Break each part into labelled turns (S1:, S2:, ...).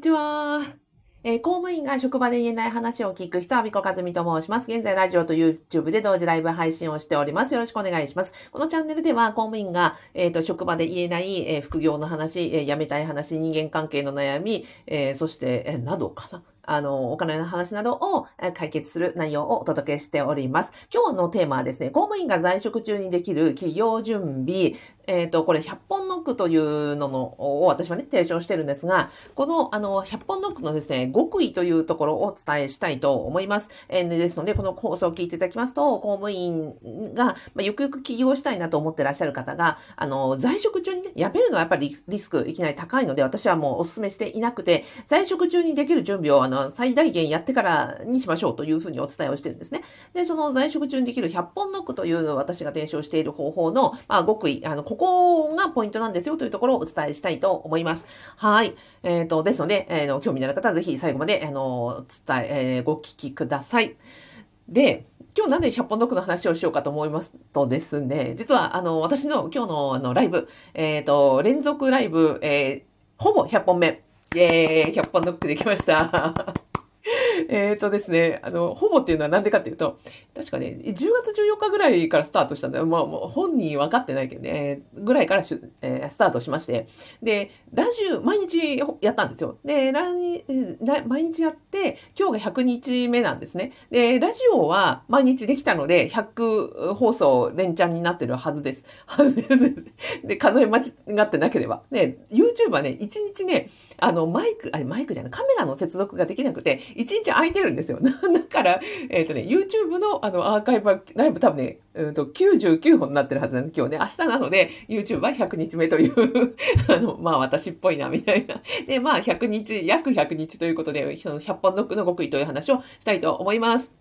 S1: にちは。えー、公務員が職場で言えない話を聞く人、アビコカズミと申します。現在、ラジオと YouTube で同時ライブ配信をしております。よろしくお願いします。このチャンネルでは、公務員が、えっ、ー、と、職場で言えない、えー、副業の話、え辞めたい話、人間関係の悩み、えそして、えなどかな。あの、お金の話などを解決する内容をお届けしております。今日のテーマはですね、公務員が在職中にできる企業準備、えっ、ー、と、これ100本ノックというののを私はね、提唱してるんですが、この、あの、100本ノックのですね、極意というところをお伝えしたいと思います。えー、ですので、この放送を聞いていただきますと、公務員が、まあ、ゆくゆく起業したいなと思ってらっしゃる方が、あの、在職中にね、やめるのはやっぱりリスクいきなり高いので、私はもうお勧めしていなくて、在職中にできる準備を、の、最大限やってからにしましょうというふうにお伝えをしてるんですね。で、その在職中にできる100本ノックという私が提唱している方法の、まあ、極意、あの、ここがポイントなんですよというところをお伝えしたいと思います。はい。えっ、ー、と、ですので、えー、の興味のある方はぜひ最後まで、あの、伝え、えー、ご聞きください。で、今日なんで100本ノックの話をしようかと思いますとですね、実は、あの、私の今日のあのライブ、えっ、ー、と、連続ライブ、えー、ほぼ100本目。イェーイ !100 本ノックできました。えっとですね、あの、ほぼっていうのはなんでかっていうと、確かね、10月14日ぐらいからスタートしたんだよ。まあ、もう本人分かってないけどね、ぐらいからしゅ、えー、スタートしまして、で、ラジオ、毎日やったんですよ。で、毎日やって、今日が100日目なんですね。で、ラジオは毎日できたので、100放送連チャンになってるはずです。はずです。で、数え間違ってなければ。で、YouTube はね、1日ね、あの、マイク、あれ、マイクじゃない、カメラの接続ができなくて、1日空いてるんですよ。だから、えっ、ー、とね、YouTube のあのアーカイブは、ライブ多分ね、うんと99本になってるはずなんです。今日ね、明日なので、YouTube は100日目という あの、まあ私っぽいな、みたいな。で、まあ100日、約100日ということで、その100本ノックの極意という話をしたいと思います。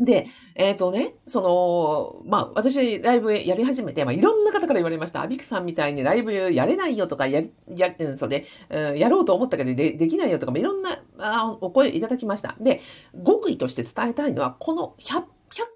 S1: で、えっ、ー、とね、その、まあ、私、ライブやり始めて、まあ、いろんな方から言われました。アビクさんみたいにライブやれないよとか、や、や、そうで、うん、やろうと思ったけどでできないよとか、いろんなあお声いただきました。で、極意として伝えたいのは、この100、100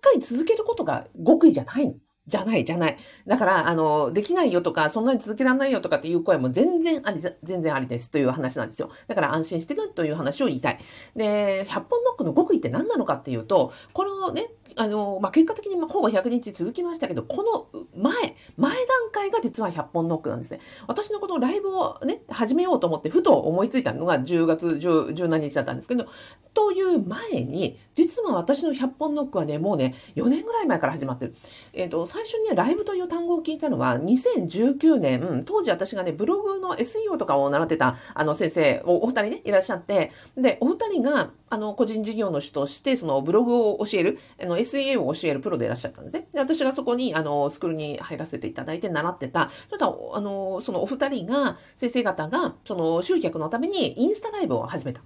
S1: 回続けることが極意じゃないの。じゃない、じゃない。だから、あの、できないよとか、そんなに続けられないよとかっていう声も全然あり、全然ありですという話なんですよ。だから安心してるという話を言いたい。で、100本ノックの極意って何なのかっていうと、このね、あの、まあ、結果的にほぼ100日続きましたけど、この前、前段階が実は100本ノックなんですね。私のこのライブをね、始めようと思ってふと思いついたのが10月10 17日だったんですけど、という前に、実は私の100本ノックはね、もうね、4年ぐらい前から始まってる。えっ、ー、と、最初にね、ライブという単語を聞いたのは、2019年、当時私がね、ブログの SEO とかを習ってた、あの、先生、おお二人ね、いらっしゃって、で、お二人が、あの、個人事業主として、そのブログを教える、あの、SEA を教えるプロでいらっしゃったんですね。で、私がそこに、あの、スクールに入らせていただいて習ってた、そしたら、あの、そのお二人が、先生方が、その集客のためにインスタライブを始めた。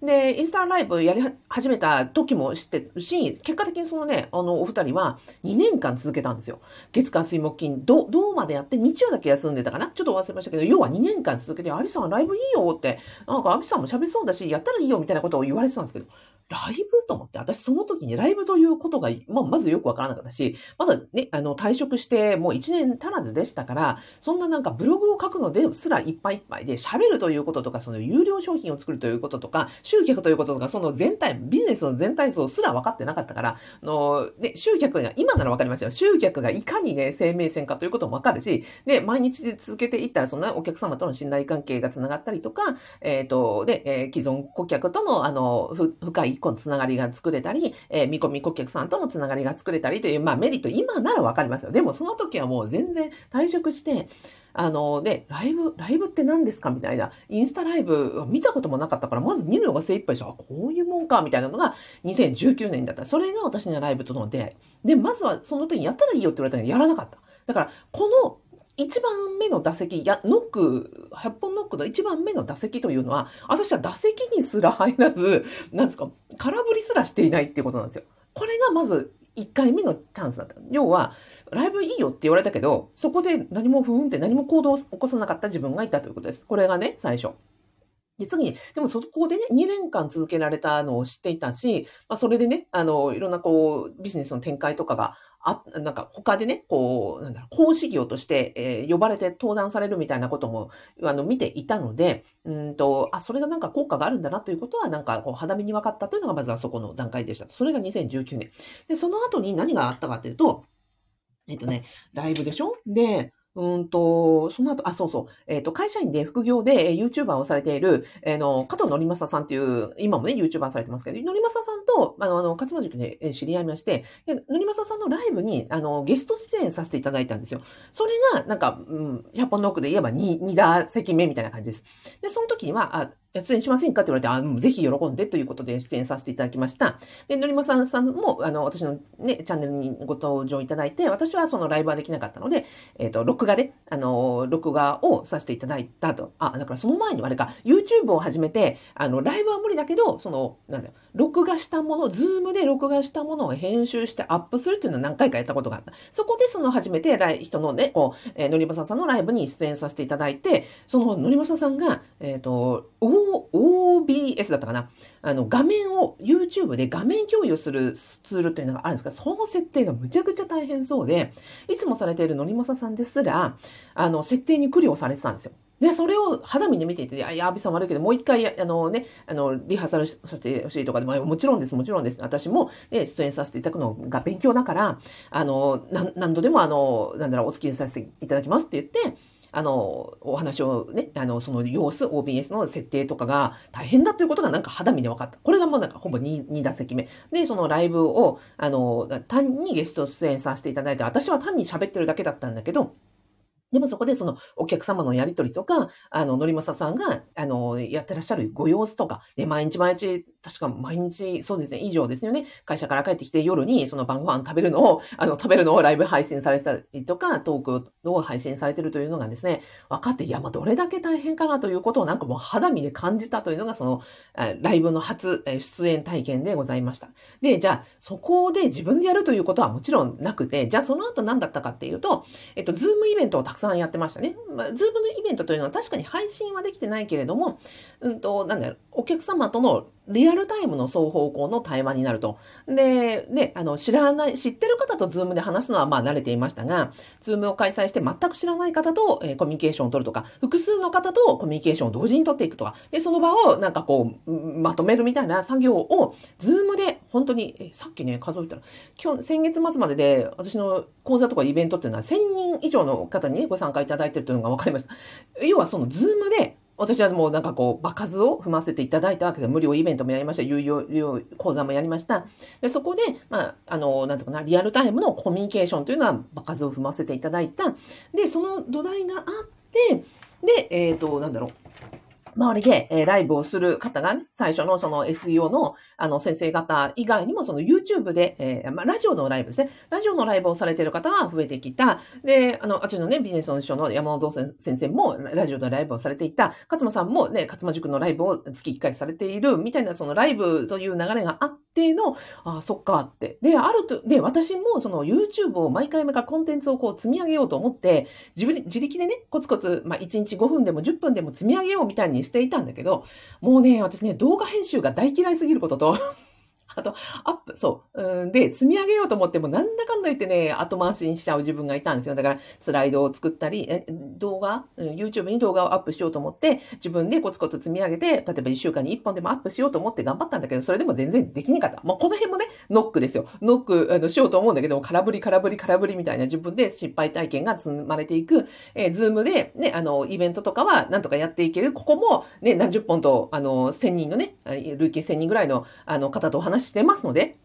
S1: で、インスタライブやり始めた時も知ってるし、結果的にそのね、あの、お二人は2年間続けたんですよ。月火水木金、ど、どうまでやって日曜だけ休んでたかな？ちょっと忘れましたけど、要は2年間続けて、アビさんライブいいよって、なんかアビさんも喋りそうだし、やったらいいよみたいなことを言われてたんですけど、ライブと思って、私その時にライブということが、まあ、まずよくわからなかったし、まだね、あの、退職してもう1年足らずでしたから、そんななんかブログを書くのですらいっぱいいっぱいで、喋るということとか、その有料商品を作るということとか、集客ということとか、その全体、ビジネスの全体像すら分かってなかったから、あの、ね、集客が、今なら分かりましたよ。集客がいかにね、生命線かということも分かるし、で、毎日で続けていったら、そんなお客様との信頼関係が繋がったりとか、えっ、ー、と、で、えー、既存顧客との、あの、深いこのつながりが作れたり、えー、見込み顧客さんともつながりが作れたりという、まあメリット、今ならわかりますよ。でもその時はもう全然退職して、あの、で、ライブ、ライブって何ですかみたいな、インスタライブ見たこともなかったから、まず見るのが精一杯でしょ。あ、こういうもんか、みたいなのが2019年だった。それが私のライブとの出会い。で、まずはその時にやったらいいよって言われたのにやらなかった。だから、この一番目の打席、や、ノック、8本ノックの一番目の打席というのは、私は打席にすら入らず、なんですか、空振りすらしていないっていうことなんですよ。これがまず1回目のチャンスだった。要は、ライブいいよって言われたけど、そこで何もふーんって何も行動を起こさなかった自分がいたということです。これがね、最初。で、次に、でもそこでね、2年間続けられたのを知っていたし、まあ、それでね、あの、いろんなこう、ビジネスの展開とかが、あ、なんか他でね、こう、なんだろう、講師業として、えー、呼ばれて登壇されるみたいなことも、あの、見ていたので、うんと、あ、それがなんか効果があるんだなということは、なんかこう、肌身に分かったというのが、まずはそこの段階でした。それが2019年。で、その後に何があったかというと、えっとね、ライブでしょ？で、うんと、その後、あ、そうそう。えっ、ー、と、会社員で副業で YouTuber をされている、えー、の、加藤のりまささんっていう、今もね、YouTuber されてますけど、のりまささんと、あの、あの勝間塾で知り合いまして、で、のりまささんのライブに、あの、ゲスト出演させていただいたんですよ。それが、なんか、うん、100本の奥で言えば 2, 2打席目みたいな感じです。で、その時には、あ、出演しませんか？って言われて、あ、ぜひ喜んでということで出演させていただきました。で、のりまさんさんも、あの、私のね、チャンネルにご登場いただいて、私はそのライブはできなかったので、えっ、ー、と、録画で、あの、録画をさせていただいたと。あ、だからその前にあれか、YouTube を始めて、あの、ライブは無理だけど、その、なんだよ、録画したもの、ズームで録画したものを編集してアップするっていうのを何回かやったことがあった。そこでその初めて、人のね、こう、えー、のりまささんのライブに出演させていただいて、そののりまささんが、えっ、ー、と、お、OBS だったかなあの、画面を、YouTube で画面共有するツールっていうのがあるんですが、その設定がむちゃくちゃ大変そうで、いつもされているのりまささんですら、あの、設定に苦慮されてたんですよ。で、それを肌身で見ていて、いや、や、アビさん悪いけど、もう一回、あのね、あの、リハーサルさせてほしいとかでも、もちろんです、もちろんです。私も、ね、出演させていただくのが勉強だから、あの、何度でも、あの、なんだろう、お付き合いさせていただきますって言って、あの、お話をね、あの、その様子、OBS の設定とかが大変だということがなんか肌身で分かった。これがもうなんかほぼ 2, 2打席目。で、そのライブを、あの、単にゲスト出演させていただいて、私は単に喋ってるだけだったんだけど、でもそこでそのお客様のやりとりとか、あの、のりまささんが、あの、やってらっしゃるご様子とか、で、毎日毎日、確か毎日、そうですね、以上ですよね。会社から帰ってきて夜にその晩ご飯食べるのを、あの、食べるのをライブ配信されてたりとか、トークを配信されてるというのがですね、分かって、いや、まあ、どれだけ大変かなということをなんかもう肌身で感じたというのが、その、ライブの初出演体験でございました。で、じゃあ、そこで自分でやるということはもちろんなくて、じゃあその後何だったかっていうと、えっと、ズームイベントをたくさんやってましたね。まあ、ズームのイベントというのは確かに配信はできてないけれども、うんと、なんだ、お客様とのリアルタイムの双方向の対話になると。で、ね、あの、知らない、知ってる方とズームで話すのはまあ慣れていましたが、ズームを開催して全く知らない方と、え、コミュニケーションを取るとか、複数の方とコミュニケーションを同時に取っていくとか、で、その場をなんかこう、まとめるみたいな作業を、ズームで本当に、えさっきね、数えたら、今日、先月末までで、私の講座とかイベントっていうのは1000人以上の方に、ね、ご参加いただいてるというのが分かりました。要はそのズームで、私はもうなんかこう、場数を踏ませていただいたわけで、無料イベントもやりました、有料講座もやりました。で、そこで、まあ、あの、なんとかな、リアルタイムのコミュニケーションというのは場数を踏ませていただいた。で、その土台があって、で、えっ、ー、と、なんだろう。周りで、えー、ライブをする方がね、最初のその SEO のあの先生方以外にもその YouTube で、えー、まあ、ラジオのライブですね。ラジオのライブをされている方が増えてきた。で、あの、あっちのね、ビジネスの師匠の山本先生もラジオのライブをされていた。勝間さんもね、勝間塾のライブを月1回されているみたいなそのライブという流れがあっての、ああ、そっかって。で、あると、で、私もその YouTube を毎回毎回コンテンツをこう積み上げようと思って、自分、自力でね、コツコツ、まあ、1日5分でも10分でも積み上げようみたいにしていたんだけど、もうね、私ね、動画編集が大嫌いすぎることとあと、アップ、そう。うん、で、積み上げようと思っても、なんだかんだ言ってね、後回しにしちゃう自分がいたんですよ。だから、スライドを作ったり、え動画、YouTube に動画をアップしようと思って、自分でコツコツ積み上げて、例えば1週間に1本でもアップしようと思って頑張ったんだけど、それでも全然できなかった。まあ、この辺もね、ノックですよ。ノック、あの、しようと思うんだけど、空振り、空振り、空振りみたいな自分で失敗体験が積まれていく、えー、ズームで、ね、あの、イベントとかは、なんとかやっていける。ここも、ね、何十本と、あの、1000人のね、ルーキー1000人ぐらいの、あの、方とお話ししてますので、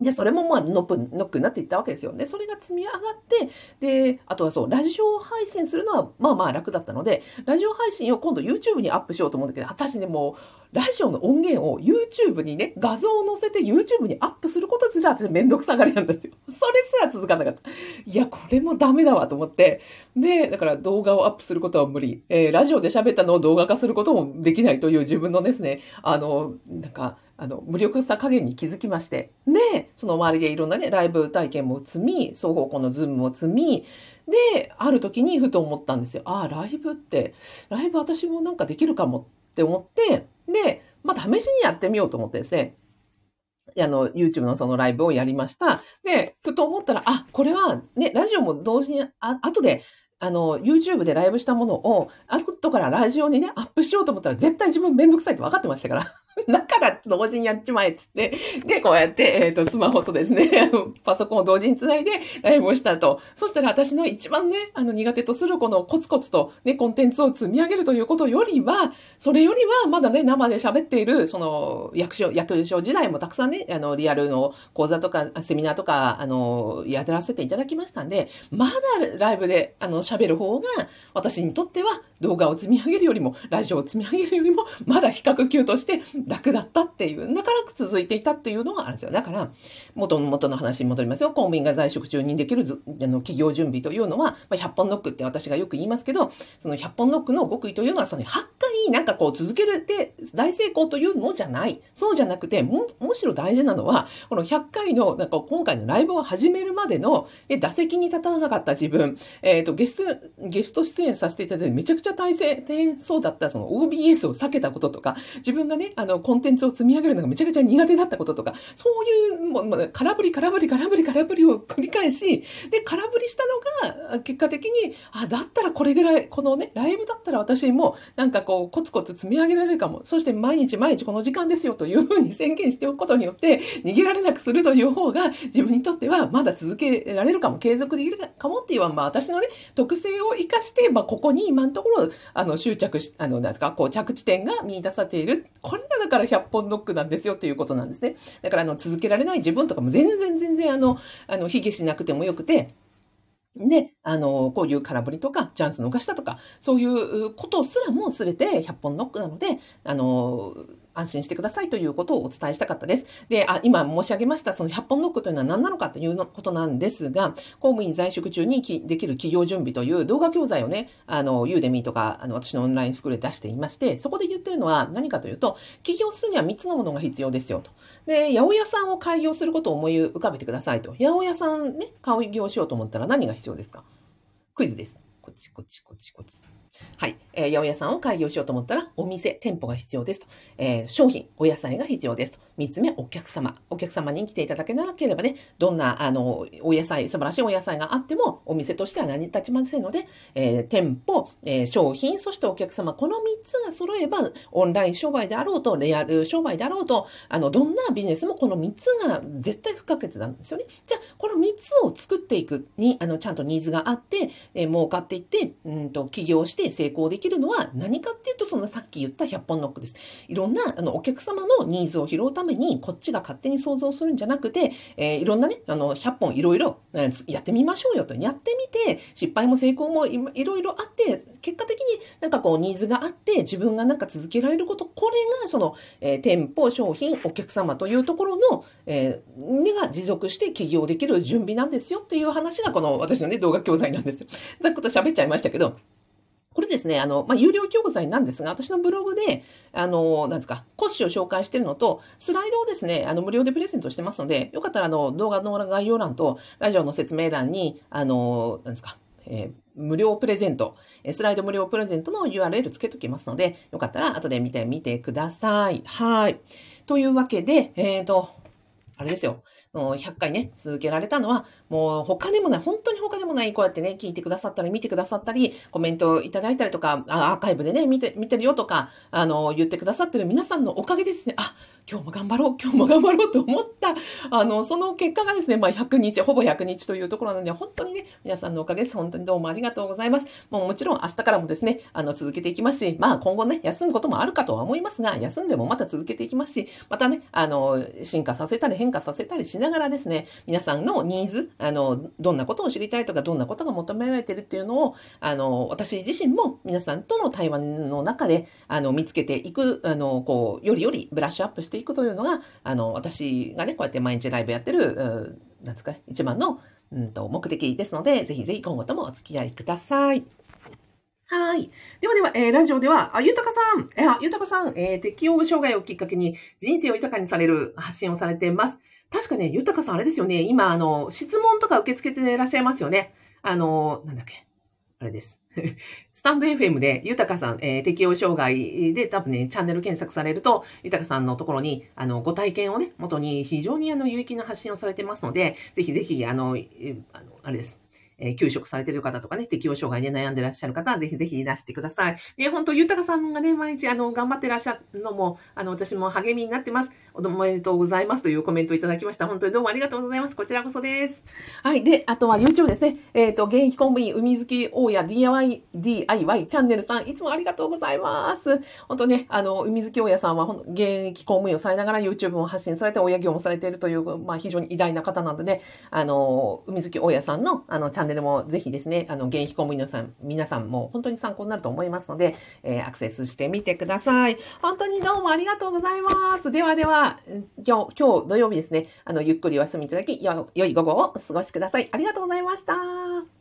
S1: で、それもまあ、ノック、ノックになっていったわけですよね。それが積み上がって、で、あとはそう、ラジオ配信するのは、まあまあ楽だったので、ラジオ配信を今度 YouTube にアップしようと思うんだけど、私ね、もう、ラジオの音源を YouTube にね、画像を載せて YouTube にアップすることすら私めんどくさがりなんですよ。それすら続かなかった。いや、これもダメだわと思って。で、だから動画をアップすることは無理。えー、ラジオで喋ったのを動画化することもできないという自分のですね、あの、なんか、あの、無力さ加減に気づきまして、で、その周りでいろんなね、ライブ体験も積み、双方向のズームも積み、で、ある時にふと思ったんですよ。ああ、ライブって、ライブ私もなんかできるかもっって思って、で、まあ、試しにやってみようと思ってですね、あの、YouTube のそのライブをやりました。で、ふと思ったら、あ、これはね、ラジオも同時に、あ、後で、あの、YouTube でライブしたものを、後からラジオにね、アップしようと思ったら絶対自分めんどくさいって分かってましたから。だから同時にやっちまえっつって、で、こうやって、えっ、ー、と、スマホとですね、パソコンを同時につないでライブをしたと。そしたら私の一番ね、あの苦手とするこのコツコツとね、コンテンツを積み上げるということよりは、それよりはまだね、生で喋っている、その、役所、役所時代もたくさんね、あの、リアルの講座とか、セミナーとか、あの、やらせていただきましたんで、まだライブで、あの、喋る方が、私にとっては動画を積み上げるよりも、ラジオを積み上げるよりも、まだ比較級として楽だったっていう、だから続いていたっていうのがあるんですよ。だから、元々の話に戻りますよ。公務員が在職中にできるあの企業準備というのは、まあ、100本ノックって私がよく言いますけど、その100本ノックの極意というのは、その8回なんかこう続けるって大成功というのじゃない。そうじゃなくて、む、むしろ大事なのは、この100回の、なんか今回のライブを始めるまでの、で、打席に立たなかった自分、えっ、ー、と、ゲスト、ゲスト出演させていただいてめちゃくちゃ大変そうだったその OBS を避けたこととか、自分がね、あの、コンテンツを積み上げるのがめちゃくちゃ苦手だったこととか、そういう、もう、空振り、空振り、空振り、空振りを繰り返し、で、空振りしたのが、結果的に、あ、だったらこれぐらい、このね、ライブだったら私も、なんかこう、コツコツ積み上げられるかも。そして毎日毎日この時間ですよというふうに宣言しておくことによって、逃げられなくするという方が、自分にとってはまだ続けられるかも、継続できるかもっていうのは、まあ私のね、特性を活かして、まあここに今のところ、あの、執着し、あの、なんですか、こう、着地点が見出されている。これがだから100本ノックなんですよっていうことなんですね。だから、あの、続けられない自分とかも全然全然、あの、あの、卑下しなくてもよくて、で、あの、こういう空振りとか、チャンス逃したとか、そういうことすらも全て100本ノックなので、あの、安心してくださいということをお伝えしたかったです。で、あ今申し上げました、その100本ノックというのは何なのかということなんですが、公務員在職中にできる企業準備という動画教材をね、あの、ユーデミーとか、あの、私のオンラインスクールで出していまして、そこで言ってるのは何かというと、起業するには3つのものが必要ですよと。で、八百屋さんを開業することを思い浮かべてくださいと。八百屋さんね、開業しようと思ったら何が必要ですか？クイズです。こっちこっちこっちこっち。はい。えー、八百屋さんを開業しようと思ったら、お店、店舗が必要ですと。えー、商品、お野菜が必要ですと。三つ目、お客様。お客様に来ていただけなければね、どんな、あの、お野菜、素晴らしいお野菜があっても、お店としては何立ちませんので、えー、店舗、えー、商品、そしてお客様、この三つが揃えば、オンライン商売であろうと、レアル商売であろうと、あの、どんなビジネスもこの三つが絶対不可欠なんですよね。じゃあ、この三つを作っていくに、あの、ちゃんとニーズがあって、えー、儲かっていって、うんと、起業して成功できるのは何かっていうと、そのさっき言った100本ノックです。いろんな、あの、お客様のニーズを拾うために、こっちが勝手に想像するんじゃなくて、えー、いろんなね、あの、100本いろいろやってみましょうよと。やってみて、失敗も成功もいろいろあって、結果的になんかこう、ニーズがあって、自分がなんか続けられること、これがその、えー、店舗、商品、お客様というところの、えー、根が持続して起業できる準備なんですよっていう話がこの私のね、動画教材なんです。ざっくと喋っちゃいましたけど、これですね、あの、まあ、有料教材なんですが、私のブログで、あの、なんですか、講師を紹介しているのと、スライドをですね、あの、無料でプレゼントしてますので、よかったら、あの、動画の概要欄と、ラジオの説明欄に、あの、なんですか、えー、無料プレゼント、スライド無料プレゼントの URL つけときますので、よかったら後で見てみてください。はい。というわけで、えっ、ー、と、あれですよ。100回ね、続けられたのは、もう他でもない、本当に他でもない、こうやってね、聞いてくださったり、見てくださったり、コメントいただいたりとか、アーカイブでね、見て、見てるよとか、あの、言ってくださってる皆さんのおかげですね。あ、今日も頑張ろう、今日も頑張ろうと思った、あの、その結果がですね、まあ、100日、ほぼ100日というところなので、本当にね、皆さんのおかげです。本当にどうもありがとうございます。もうもちろん明日からもですね、あの、続けていきますし、まあ、今後ね、休むこともあるかとは思いますが、休んでもまた続けていきますし、またね、あの、進化させたり変化させたりしながらですね、皆さんのニーズ、あの、どんなことを知りたいとか、どんなことが求められてるっていうのを、あの、私自身も皆さんとの対話の中で、あの、見つけていく、あの、こう、よりよりブラッシュアップしていくというのが、あの、私がね、こうやって毎日ライブやってる、なんですか、一番の、うんと、目的ですので、ぜひぜひ今後ともお付き合いください。はい。ではでは、えー、ラジオでは、あ、ゆたかさん、えー、ゆたかさん、えー、適応障害をきっかけに人生を豊かにされる発信をされています。確かね、豊さんあれですよね、今、あの、質問とか受け付けていらっしゃいますよね。あの、なんだっけ。あれです。スタンド FM で、豊さん、えー、適応障害で多分ね、チャンネル検索されると、豊さんのところに、あの、ご体験をね、元に非常にあの、有益な発信をされてますので、ぜひぜひ、あの、えあのあれです。えー、休職されてる方とかね、適応障害で悩んでらっしゃる方は、ぜひぜひいらしてください。ね、本当豊さんがね、毎日、あの、頑張ってらっしゃるのも、あの、私も励みになってます。おめでとうございますというコメントをいただきました。本当にどうもありがとうございます。こちらこそです。はい。で、あとは YouTube ですね。えっ、ー、と、現役公務員、海月大家 DIY、DIY チャンネルさん、いつもありがとうございます。本当ね、あの、海月大家さんは、現役公務員をされながら YouTube を発信されて、親業もされているという、まあ、非常に偉大な方なので、ね、あの、海月大家さんの、あの、チャンネルもぜひですね、あの、現役公務員のさん、皆さんも本当に参考になると思いますので、えー、アクセスしてみてください。本当にどうもありがとうございます。ではでは、今日、今日土曜日ですね、あの、ゆっくりお休みいただき、良い午後をお過ごしください。ありがとうございました。